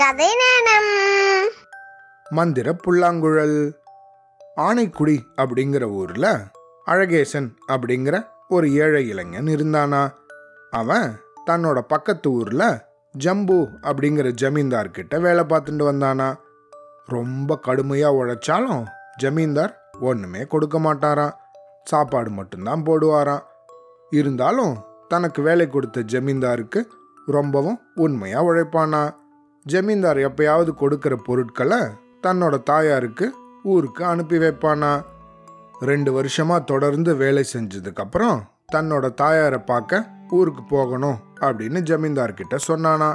கதை நேரம் மந்திர புல்லாங்குழல். ஆனைக்குடி அப்படிங்கிற ஊர்ல அழகேசன் அப்படிங்கிற ஒரு ஏழை இளைஞன் இருந்தானா. அவன் தன்னோட பக்கத்து ஊர்ல ஜம்பு அப்படிங்கிற ஜமீன்தார்கிட்ட வேலை பார்த்துட்டு வந்தானா. ரொம்ப கடுமையா உழைச்சாலும் ஜமீன்தார் ஒண்ணுமே கொடுக்க மாட்டாராம். சாப்பாடு மட்டும்தான் போடுவாராம். இருந்தாலும் தனக்கு வேலை கொடுத்த ஜமீன்தாருக்கு ரொம்பவும் உண்மையா உழைப்பானா. ஜமீன்தார் எப்பயாவது கொடுக்கிற பொருட்களை தன்னோட தாயாருக்கு ஊருக்கு அனுப்பி வைப்பானா? ரெண்டு வருஷமாக தொடர்ந்து வேலை செஞ்சதுக்கு அப்புறம் தன்னோட தாயாரை பார்க்க ஊருக்கு போகணும் அப்படின்னு ஜமீன்தார்கிட்ட சொன்னானா.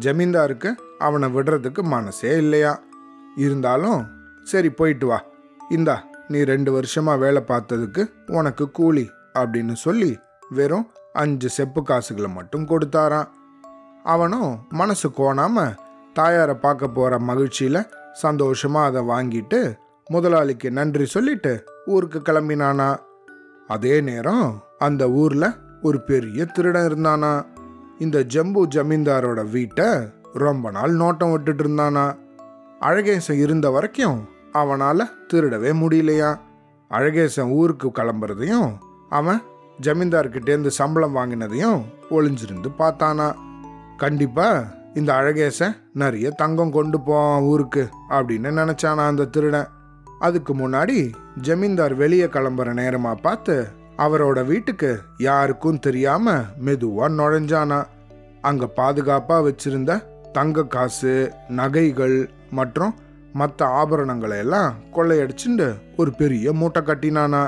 ஜமீன்தாருக்கு அவனை விடுறதுக்கு மனசே இல்லையா? இருந்தாலும் சரி போயிட்டு வா. இந்தா நீ ரெண்டு வருஷமாக வேலை பார்த்ததுக்கு உனக்கு கூலி அப்படின்னு சொல்லி வெறும் அஞ்சு செப்பு காசுகளை மட்டும் கொடுத்தாரான் அவனும் மனசு கோணாம தாயாரை பார்க்க போற மகிழ்ச்சியில சந்தோஷமா அதை வாங்கிட்டு முதலாளிக்கு நன்றி சொல்லிட்டு ஊருக்கு கிளம்பினானா. அதே நேரம் அந்த ஊர்ல ஒரு பெரிய திருடன் இருந்தானா. இந்த ஜம்பு ஜமீன்தாரோட வீட்டை ரொம்ப நாள் நோட்டம் விட்டுட்டு இருந்தானா. அழகேசன் இருந்த வரைக்கும் அவனால திருடவே முடியலையா. அழகேசன் ஊருக்கு கிளம்புறதையும் அவன் ஜமீன்தார்கிட்டேருந்து சம்பளம் வாங்கினதையும் ஒளிஞ்சிருந்து பார்த்தானா. கண்டிப்பா இந்த அழகேசன் நிறைய தங்கம் கொண்டு போவான் ஊருக்கு அப்படின்னு நினைச்சானா அந்த திருடன். அதுக்கு முன்னாடி ஜமீன்தார் வெளியே கிளம்புற நேரமா பார்த்து அவரோட வீட்டுக்கு யாருக்கும் தெரியாம மெதுவா நுழைஞ்சானா. அங்க பாதுகாப்பா வச்சிருந்த தங்க காசு நகைகள் மற்றும் மற்ற ஆபரணங்களை எல்லாம் கொள்ளையடிச்சுண்டு ஒரு பெரிய மூட்டை கட்டினானா.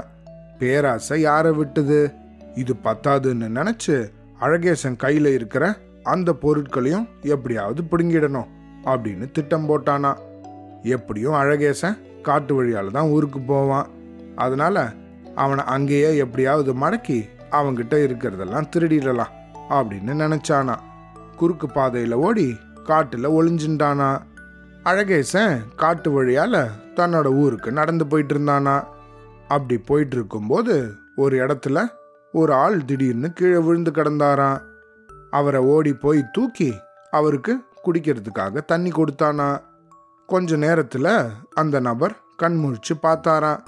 பேராசை யாரை விட்டுது? இது பத்தாதுன்னு நினைச்சு அழகேசன் கையில இருக்கிற அந்த பொருட்களையும் எப்படியாவது பிடுங்கிடணும் அப்படின்னு திட்டம் போட்டானா. எப்படியும் அழகேசன் காட்டு வழியால் தான் ஊருக்கு போவான். அதனால அவனை அங்கேயே எப்படியாவது மடக்கி அவங்கிட்ட இருக்கிறதெல்லாம் திருடிடலாம் அப்படின்னு நினச்சானா. குறுக்கு பாதையில் ஓடி காட்டில் ஒளிஞ்சுட்டானா அழகேசன் காட்டு வழியால் தன்னோட ஊருக்கு நடந்து போயிட்டு இருந்தானா. அப்படி போயிட்டு இருக்கும்போது ஒரு இடத்துல ஒரு ஆள் திடீர்னு கீழே விழுந்து கிடந்தாரான் அவரை ஓடி போய் தூக்கி அவருக்கு குடிக்கிறதுக்காக தண்ணி கொடுத்தானா. கொஞ்ச நேரத்தில் அந்த நபர் கண் முழிச்சு பார்த்தாராம்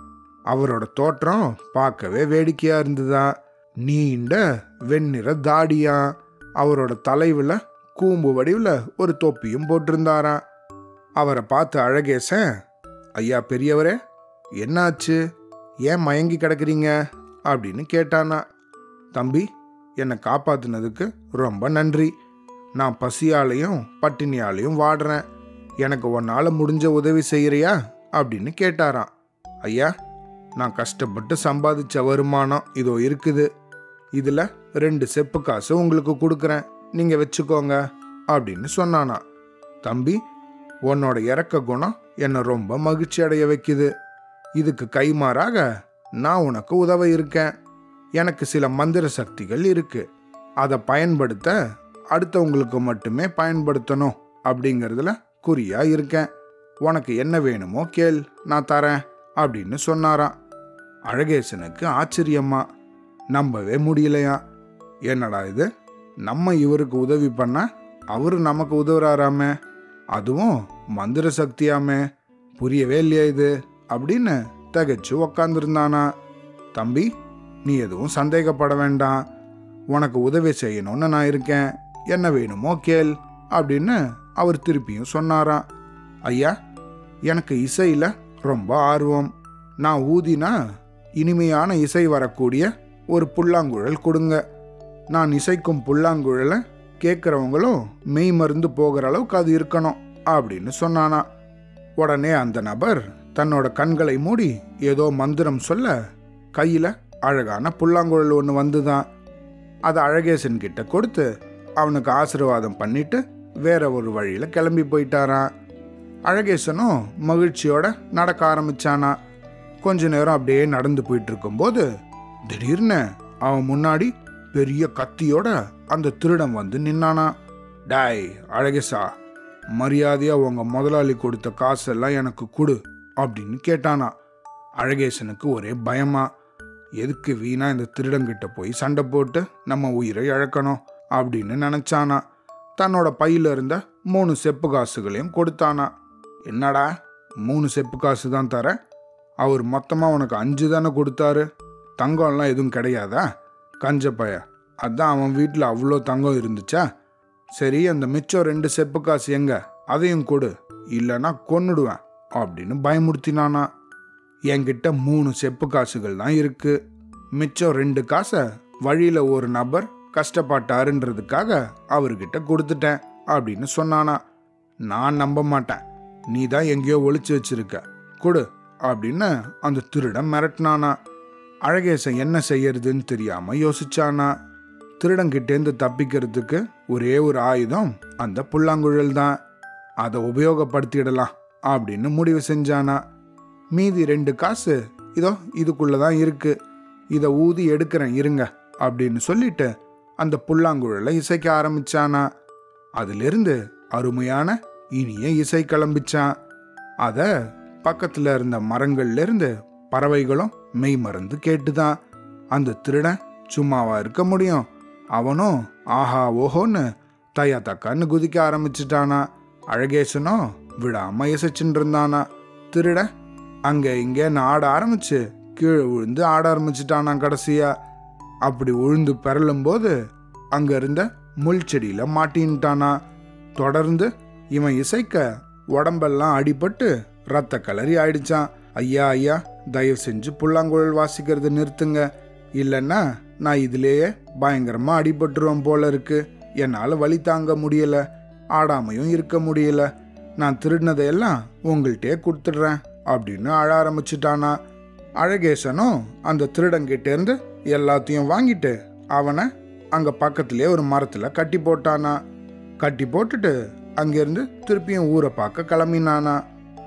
அவரோட தோற்றம் பார்க்கவே வேடிக்கையாக இருந்ததா. நீண்ட வெண்ணிற தாடியா. அவரோட தலைவில் கூம்பு வடிவில் ஒரு தொப்பியும் போட்டிருந்தாராம் அவரை பார்த்து அழகேசன் ஐயா பெரியவரே என்னாச்சு? ஏன் மயங்கி கிடக்குறீங்க? அப்படின்னு கேட்டானா. தம்பி என்னை காப்பாத்துனதுக்கு ரொம்ப நன்றி. நான் பசியாலையும் பட்டினியாலையும் வாடுறேன். எனக்கு உன்னால் முடிஞ்ச உதவி செய்கிறியா அப்படின்னு கேட்டாராம். ஐயா நான் கஷ்டப்பட்டு சம்பாதிச்ச வருமானம் இதோ இருக்குது. இதில் ரெண்டு செப்பு காசு உங்களுக்கு கொடுக்குறேன். நீங்கள் வச்சுக்கோங்க அப்படின்னு சொன்னானா தம்பி உன்னோட இறக்க குணம் என்னை ரொம்ப மகிழ்ச்சி அடைய வைக்குது. இதுக்கு கைமாறாக நான் உனக்கு உதவ இருக்கேன். எனக்கு சில மந்திர சக்திகள் இருக்கு. அதை பயன்படுத்த அடுத்தவங்களுக்கு மட்டுமே பயன்படுத்தணும் அப்படிங்கிறதுல குறியா இருக்கேன். உனக்கு என்ன வேணுமோ கேள் நான் தரேன் அப்படின்னு சொன்னாராம். அழகேசனுக்கு ஆச்சரியமா நம்பவே முடியலையா? என்னடா இது? நம்ம இவருக்கு உதவி பண்ண அவரு நமக்கு உதவுறாராமே? அதுவும் மந்திர சக்தியாமே புரியவே இல்லையா இது? அப்படின்னு தகைச்சு உக்காந்துருந்தானா. தம்பி நீ எதுவும் சந்தேகப்பட வேண்டாம். உனக்கு உதவி செய்யணும்னு நான் இருக்கேன். என்ன வேணுமோ கேள் அப்படின்னு அவர் திருப்பியும் சொன்னாராம். ஐயா எனக்கு இசையில் ரொம்ப ஆர்வம். நான் ஊதினா இனிமையான இசை வரக்கூடிய ஒரு புல்லாங்குழல் கொடுங்க. நான் இசைக்கும் புல்லாங்குழலை கேட்குறவங்களும் மெய் மருந்து போகிற அளவுக்கு அது இருக்கணும் அப்படின்னு சொன்னானா உடனே அந்த நபர் தன்னோட கண்களை மூடி ஏதோ மந்திரம் சொல்ல கையில் அழகான புல்லாங்குழல் ஒன்று வந்துதான். அதை அழகேசன் கிட்ட கொடுத்து அவனுக்கு ஆசீர்வாதம் பண்ணிட்டு வேற ஒரு வழியில் கிளம்பி போயிட்டாரான் அழகேசனும் மகிழ்ச்சியோட நடக்க ஆரம்பிச்சானா கொஞ்ச நேரம் அப்படியே நடந்து போயிட்டு இருக்கும்போது திடீர்னு அவன் முன்னாடி பெரிய கத்தியோட அந்த திருடன் வந்து நின்னானா டாய் அழகேசா மரியாதையா உங்க முதலாளி கொடுத்த காசெல்லாம் எனக்கு கொடு அப்படின்னு கேட்டானா அழகேசனுக்கு ஒரே பயமா எதுக்கு வீணா இந்த திருடங்கிட்ட போய் சண்டை போட்டு நம்ம உயிரை இழக்கணும் அப்படின்னு நினைச்சானா? தன்னோட பையில இருந்த மூணு செப்பு காசுகளையும் கொடுத்தானா. என்னடா மூணு செப்பு காசு தான் தர? அவர் மொத்தமாக உனக்கு அஞ்சு தானே கொடுத்தாரு. தங்கம்லாம் எதுவும் கிடையாதா? கஞ்ச பைய அதான் அவன் வீட்டில் அவ்வளோ தங்கம் இருந்துச்சா? சரி அந்த மிச்சம் ரெண்டு செப்பு காசு எங்க? அதையும் கொடு இல்லைன்னா கொன்னுடுவேன் அப்படின்னு பயமுறுத்தினானா. என்கிட்ட மூணு செப்பு காசுகள் தான் இருக்கு. மிச்சம் ரெண்டு காசை வழியில ஒரு நபர் கஷ்டப்பட்டாருன்றதுக்காக அவர்கிட்ட கொடுத்துட்டேன் அப்படின்னு சொன்னானா. நான் நம்ப மாட்டேன். நீ தான் எங்கேயோ ஒழிச்சு வச்சிருக்க. கொடு அப்படின்னு அந்த திருடன் மிரட்டினானா. அழகேசன் என்ன செய்யறதுன்னு தெரியாம யோசிச்சானா. திருடங்கிட்டேருந்து தப்பிக்கிறதுக்கு ஒரே ஒரு ஆயுதம் அந்த புல்லாங்குழல் தான். அதை உபயோகப்படுத்திடலாம் அப்படின்னு முடிவு செஞ்சானா. மீதி ரெண்டு காசு இதோ இதுக்குள்ள தான் இருக்கு. இதை ஊதி எடுக்கிறேன் இருங்க அப்படின்னு சொல்லிட்டு அந்த புல்லாங்குழலை இசைக்க ஆரம்பிச்சானா. அதிலிருந்து அருமையான இனிய இசை கிளம்பிச்சான். அதை பக்கத்தில் இருந்த மரங்கள்லேருந்து பறவைகளும் மெய் மறந்து கேட்டுதான். அந்த திருடன் சும்மாவா இருக்க முடியும்? அவனும் ஆஹா ஓஹோன்னு தயா தக்கான்னு குதிக்க ஆரம்பிச்சிட்டானா. அழகேசனும் விடாம இசைச்சுட்டு இருந்தானா. திருட அங்கே இங்கேன்னு ஆட ஆரம்பிச்சு? கீழே விழுந்து ஆட ஆரம்பிச்சிட்டானா கடைசியா. அப்படி விழுந்து பெறலும் போது அங்க இருந்த முள் செடியில மாட்டின்ட்டானா. தொடர்ந்து இவன் இசைக்க உடம்பெல்லாம் அடிபட்டு ரத்த கலரி ஆயிடுச்சான் ஐயா ஐயா தயவு செஞ்சு புல்லாங்குழல் வாசிக்கிறத நிறுத்துங்க. இல்லைன்னா நான் இதிலேயே பயங்கரமா அடிபட்டுருவேன் போல இருக்கு. என்னால் வழி தாங்க முடியல. ஆடாமையும் இருக்க முடியல. நான் திருடினதையெல்லாம் உங்கள்கிட்டயே கொடுத்துடுறேன். அப்படின்னு அழ ஆரம்பிச்சிட்டானா. அழகேசனும் அந்த திருடங்கிட்டேருந்து எல்லாத்தையும் வாங்கிட்டு அவனை அங்கே பக்கத்திலே ஒரு மரத்தில் கட்டி போட்டானா. கட்டி போட்டுட்டு அங்கேருந்து திருப்பியும் ஊரை பார்க்க கிளம்பினானா.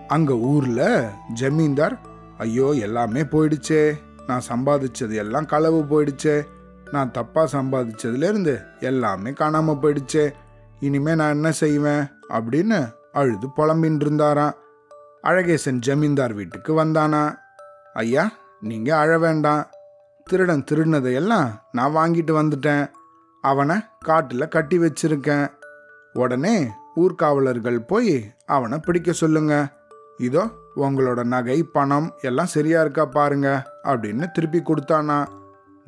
அங்கே ஊரில் ஜமீன்தார் ஐயோ எல்லாமே போயிடுச்சே. நான் சம்பாதிச்சது எல்லாம் களவு போயிடுச்சே. நான் தப்பாக சம்பாதிச்சதுலேருந்து எல்லாமே காணாமல் போயிடுச்சே. இனிமே நான் என்ன செய்வேன்? அப்படின்னு அழுது புலம்பின்னு இருந்தாரான் அழகேசன் ஜமீன்தார் வீட்டுக்கு வந்தானா? ஐயா நீங்க அழ வேண்டாம். திருடன் திருடினதையெல்லாம் நான் வாங்கிட்டு வந்துட்டேன். அவனை காட்டில் கட்டி வச்சிருக்கேன். உடனே ஊர்காவலர்கள் போய் அவனை பிடிக்க சொல்லுங்க. இதோ உங்களோட நகை பணம் எல்லாம் சரியா இருக்கா பாருங்க அப்படின்னு திருப்பி கொடுத்தானா.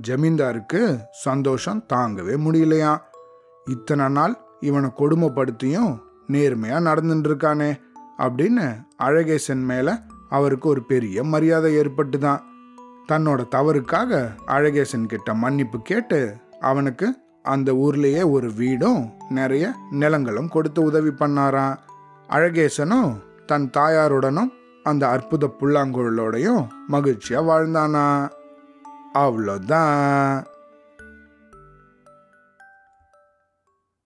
ஜமீன்தாருக்கு சந்தோஷம் தாங்கவே முடியலையா இத்தனை நாள் இவனை கொடுமைப்படுத்தியும் நேர்மையாக நடந்துட்டு இருக்கானே. அப்படின்னு அழகேசன் மேலே அவருக்கு ஒரு பெரிய மரியாதை ஏற்பட்டுதான். தன்னோட தவறுக்காக அழகேசன் கிட்ட மன்னிப்பு கேட்டு அவனுக்கு அந்த ஊர்லேயே ஒரு வீடும் நிறைய நிலங்களும் கொடுத்து உதவி பண்ணாராம். அழகேசனும் தன் தாயாருடனும் அந்த அற்புத புல்லாங்குழலோடையும் மகிழ்ச்சியாக வாழ்ந்தானா. அவ்வளோதான்